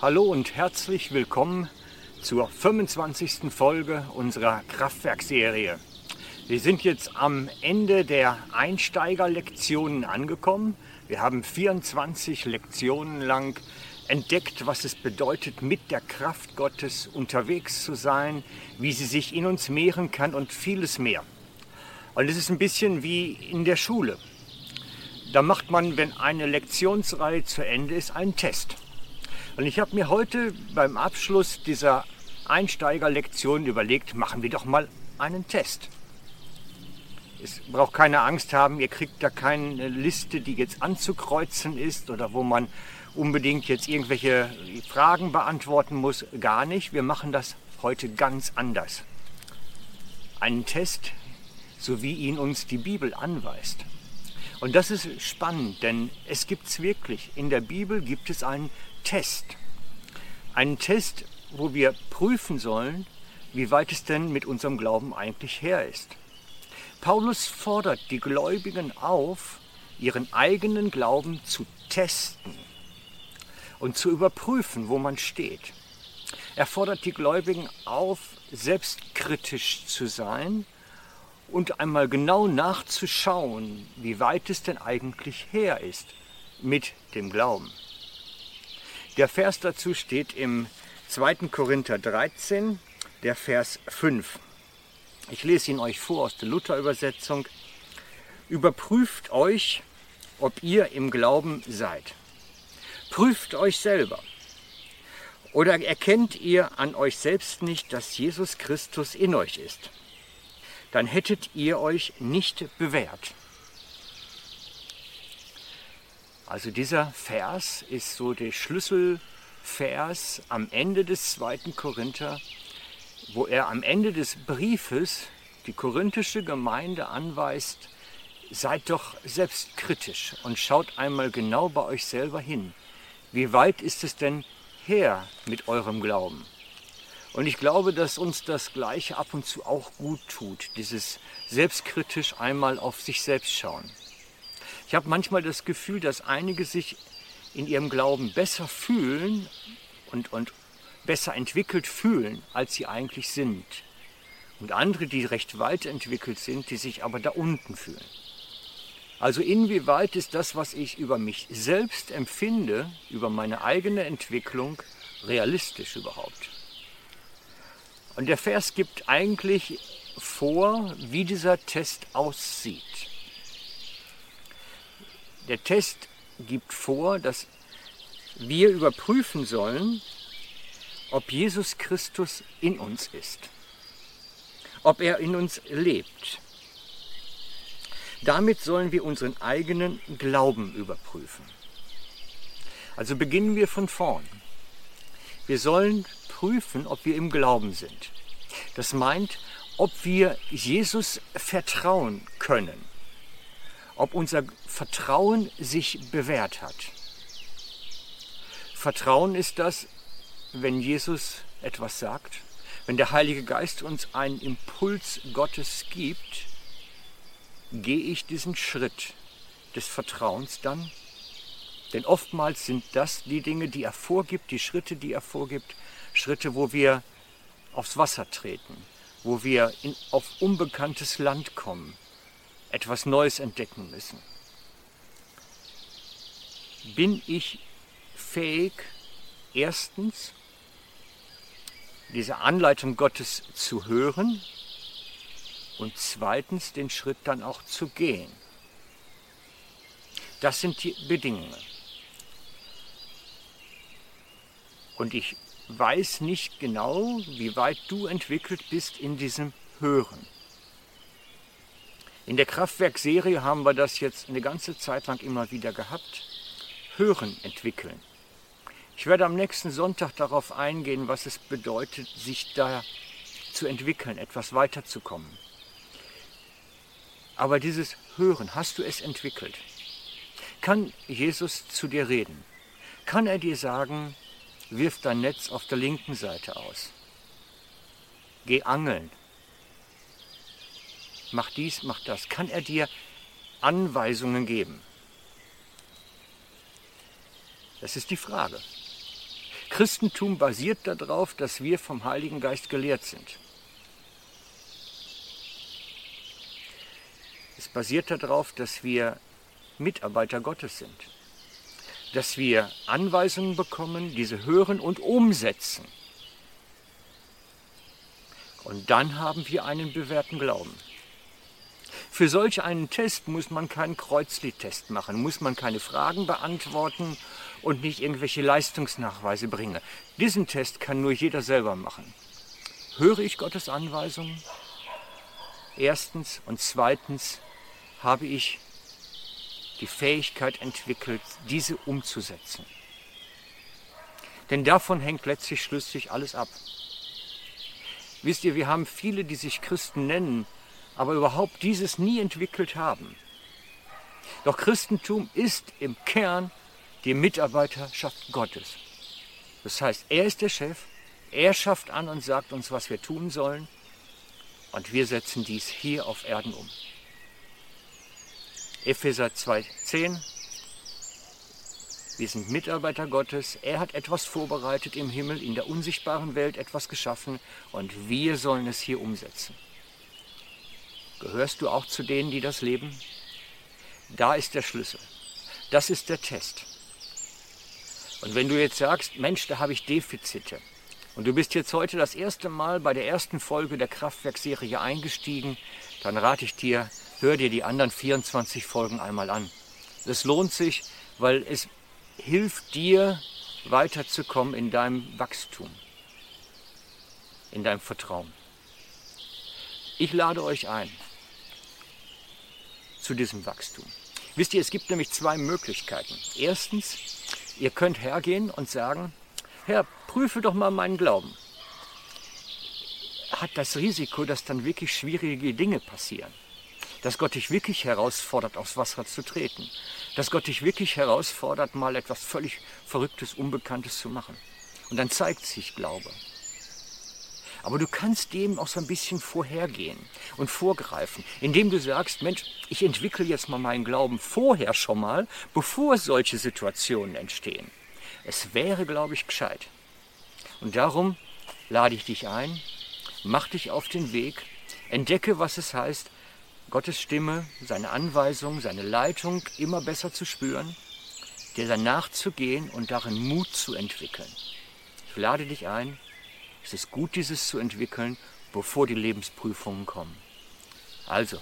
Hallo und herzlich willkommen zur 25. Folge unserer Kraftwerkserie. Wir sind jetzt am Ende der Einsteigerlektionen angekommen. Wir haben 24 Lektionen lang entdeckt, was es bedeutet, mit der Kraft Gottes unterwegs zu sein, wie sie sich in uns mehren kann und vieles mehr. Und es ist ein bisschen wie in der Schule. Da macht man, wenn eine Lektionsreihe zu Ende ist, einen Test. Und ich habe mir heute beim Abschluss dieser Einsteigerlektion überlegt, machen wir doch mal einen Test. Es braucht keine Angst haben, ihr kriegt da keine Liste, die jetzt anzukreuzen ist oder wo man unbedingt jetzt irgendwelche Fragen beantworten muss. Gar nicht. Wir machen das heute ganz anders. Einen Test, so wie ihn uns die Bibel anweist. Und das ist spannend, denn es gibt es wirklich. In der Bibel gibt es einen Test. Einen Test, wo wir prüfen sollen, wie weit es denn mit unserem Glauben eigentlich her ist. Paulus fordert die Gläubigen auf, ihren eigenen Glauben zu testen und zu überprüfen, wo man steht. Er fordert die Gläubigen auf, selbstkritisch zu sein und einmal genau nachzuschauen, wie weit es denn eigentlich her ist mit dem Glauben. Der Vers dazu steht im 2. Korinther 13, der Vers 5. Ich lese ihn euch vor aus der Luther-Übersetzung. Überprüft euch, ob ihr im Glauben seid. Prüft euch selber. Oder erkennt ihr an euch selbst nicht, dass Jesus Christus in euch ist? Dann hättet ihr euch nicht bewährt. Also dieser Vers ist so der Schlüsselvers am Ende des zweiten Korinther, wo er am Ende des Briefes die korinthische Gemeinde anweist, seid doch selbstkritisch und schaut einmal genau bei euch selber hin. Wie weit ist es denn her mit eurem Glauben? Und ich glaube, dass uns das Gleiche ab und zu auch gut tut, dieses selbstkritisch einmal auf sich selbst schauen. Ich habe manchmal das Gefühl, dass einige sich in ihrem Glauben besser fühlen und, und besser entwickelt fühlen, als sie eigentlich sind. Und andere, die recht weit entwickelt sind, die sich aber da unten fühlen. Also inwieweit ist das, was ich über mich selbst empfinde, über meine eigene Entwicklung, realistisch überhaupt? Und der Vers gibt eigentlich vor, wie dieser Test aussieht. Der Test gibt vor, dass wir überprüfen sollen, ob Jesus Christus in uns ist, ob er in uns lebt. Damit sollen wir unseren eigenen Glauben überprüfen. Also beginnen wir von vorn. Wir sollen prüfen, ob wir im Glauben sind. Das meint, ob wir Jesus vertrauen können ob unser Vertrauen sich bewährt hat. Vertrauen ist das, wenn Jesus etwas sagt, wenn der Heilige Geist uns einen Impuls Gottes gibt, gehe ich diesen Schritt des Vertrauens dann? Denn oftmals sind das die Dinge, die er vorgibt, die Schritte, die er vorgibt, Schritte, wo wir aufs Wasser treten, wo wir in, auf unbekanntes Land kommen, etwas Neues entdecken müssen. Bin ich fähig, erstens diese Anleitung Gottes zu hören und zweitens den Schritt dann auch zu gehen. Das sind die Bedingungen. Und ich weiß nicht genau, wie weit du entwickelt bist in diesem Hören. In der Kraftwerkserie haben wir das jetzt eine ganze Zeit lang immer wieder gehabt. Hören entwickeln. Ich werde am nächsten Sonntag darauf eingehen, was es bedeutet, sich da zu entwickeln, etwas weiterzukommen. Aber dieses Hören, hast du es entwickelt? Kann Jesus zu dir reden? Kann er dir sagen, wirf dein Netz auf der linken Seite aus? Geh angeln mach dies, mach das. Kann er dir Anweisungen geben? Das ist die Frage. Christentum basiert darauf, dass wir vom Heiligen Geist gelehrt sind. Es basiert darauf, dass wir Mitarbeiter Gottes sind. Dass wir Anweisungen bekommen, diese hören und umsetzen. Und dann haben wir einen bewährten Glauben. Für solch einen Test muss man keinen Kreuzliedtest machen, muss man keine Fragen beantworten und nicht irgendwelche Leistungsnachweise bringen. Diesen Test kann nur jeder selber machen. Höre ich Gottes Anweisungen? Erstens und zweitens habe ich die Fähigkeit entwickelt, diese umzusetzen. Denn davon hängt letztlich schlüssig alles ab. Wisst ihr, wir haben viele, die sich Christen nennen, aber überhaupt dieses nie entwickelt haben. Doch Christentum ist im Kern die Mitarbeiterschaft Gottes. Das heißt, er ist der Chef, er schafft an und sagt uns, was wir tun sollen, und wir setzen dies hier auf Erden um. Epheser 2,10 wir sind Mitarbeiter Gottes. Er hat etwas vorbereitet im Himmel, in der unsichtbaren Welt etwas geschaffen und wir sollen es hier umsetzen. Gehörst du auch zu denen, die das leben? Da ist der Schlüssel. Das ist der Test. Und wenn du jetzt sagst, Mensch, da habe ich Defizite, und du bist jetzt heute das erste Mal bei der ersten Folge der Kraftwerkserie eingestiegen, dann rate ich dir, hör dir die anderen 24 Folgen einmal an. Es lohnt sich, weil es hilft dir weiterzukommen in deinem Wachstum, in deinem Vertrauen. Ich lade euch ein zu diesem Wachstum. Wisst ihr, es gibt nämlich zwei Möglichkeiten. Erstens, ihr könnt hergehen und sagen, Herr, prüfe doch mal meinen Glauben. Hat das Risiko, dass dann wirklich schwierige Dinge passieren dass Gott dich wirklich herausfordert, aufs Wasser zu treten. Dass Gott dich wirklich herausfordert, mal etwas völlig Verrücktes, Unbekanntes zu machen. Und dann zeigt sich Glaube. Aber du kannst dem auch so ein bisschen vorhergehen und vorgreifen, indem du sagst, Mensch, ich entwickle jetzt mal meinen Glauben vorher schon mal, bevor solche Situationen entstehen. Es wäre, glaube ich, gescheit. Und darum lade ich dich ein, mach dich auf den Weg, entdecke, was es heißt, Gottes Stimme, seine Anweisung, seine Leitung immer besser zu spüren, dir danach zu gehen und darin Mut zu entwickeln. Ich lade dich ein, es ist gut, dieses zu entwickeln, bevor die Lebensprüfungen kommen. Also,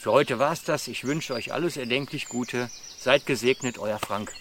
für heute war es das. Ich wünsche euch alles erdenklich Gute. Seid gesegnet, euer Frank.